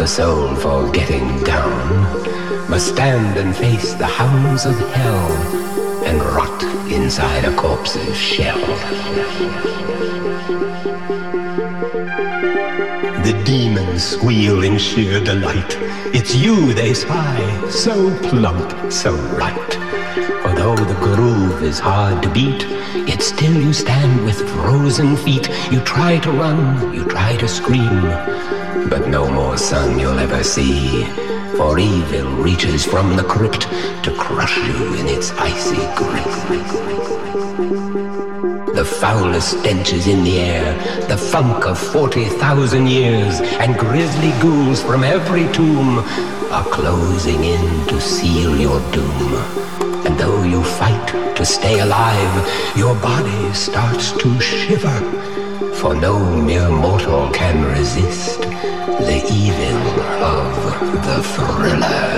the soul for getting down must stand and face the hounds of hell and rot inside a corpse's shell. The demons squeal in sheer delight. It's you they spy, so plump, so right. For though the groove is hard to beat, yet still you stand with frozen feet. You try to run, you try to scream, but no more sun you'll ever see. For evil reaches from the crypt to crush you in its icy grip. The foulest stench is in the air, the funk of 40,000 years, and grisly ghouls from every tomb are closing in to seal your doom. And though you fight to stay alive, your body starts to shiver, for no mere mortal can resist the evil of the thriller.